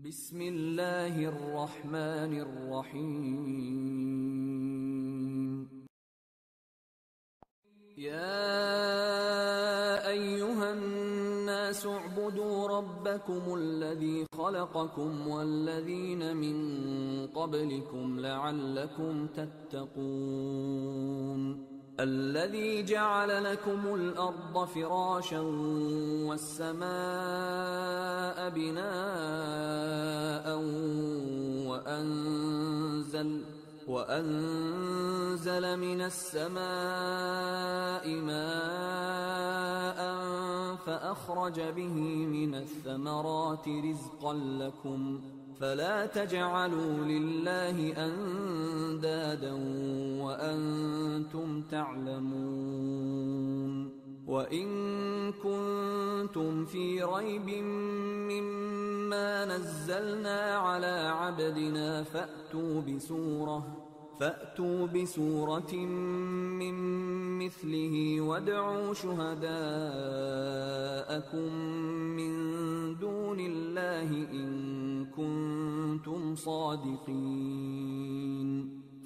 بسم الله الرحمن الرحيم. يا أيها الناس اعبدوا ربكم الذي خلقكم والذين من قبلكم لعلكم تتقون. الذي جعل لكم الأرض فراشا والسماء بناء وانزل وأنزل من السماء ماء فأخرج به من الثمرات رزقا لكم فلا تجعلوا لله أندادا وأنتم تعلمون وإن كنتم في ريب مما نزلنا على عبدنا فأتوا بسورة فأتوا بسورة من مثله وادعوا شهداءكم من دون الله إن كنتم صادقين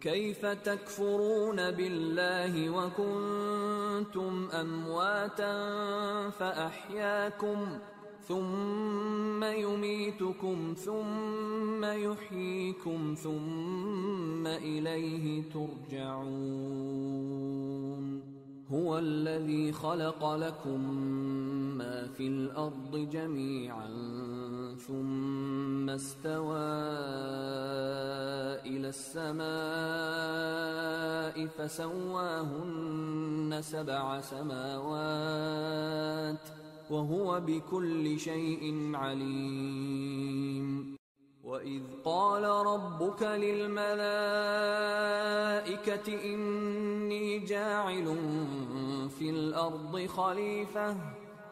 كيف تكفرون بالله وكنتم أمواتا فأحياكم ثم يميتكم ثم يحييكم ثم إليه ترجعون. هو الذي خلق لكم ما في الأرض جميعا ثم استوى إلى السماء فسواهن سبع سماوات وهو بكل شيء عليم. وإذ قال ربك للملائكة إني جاعل في الأرض خليفة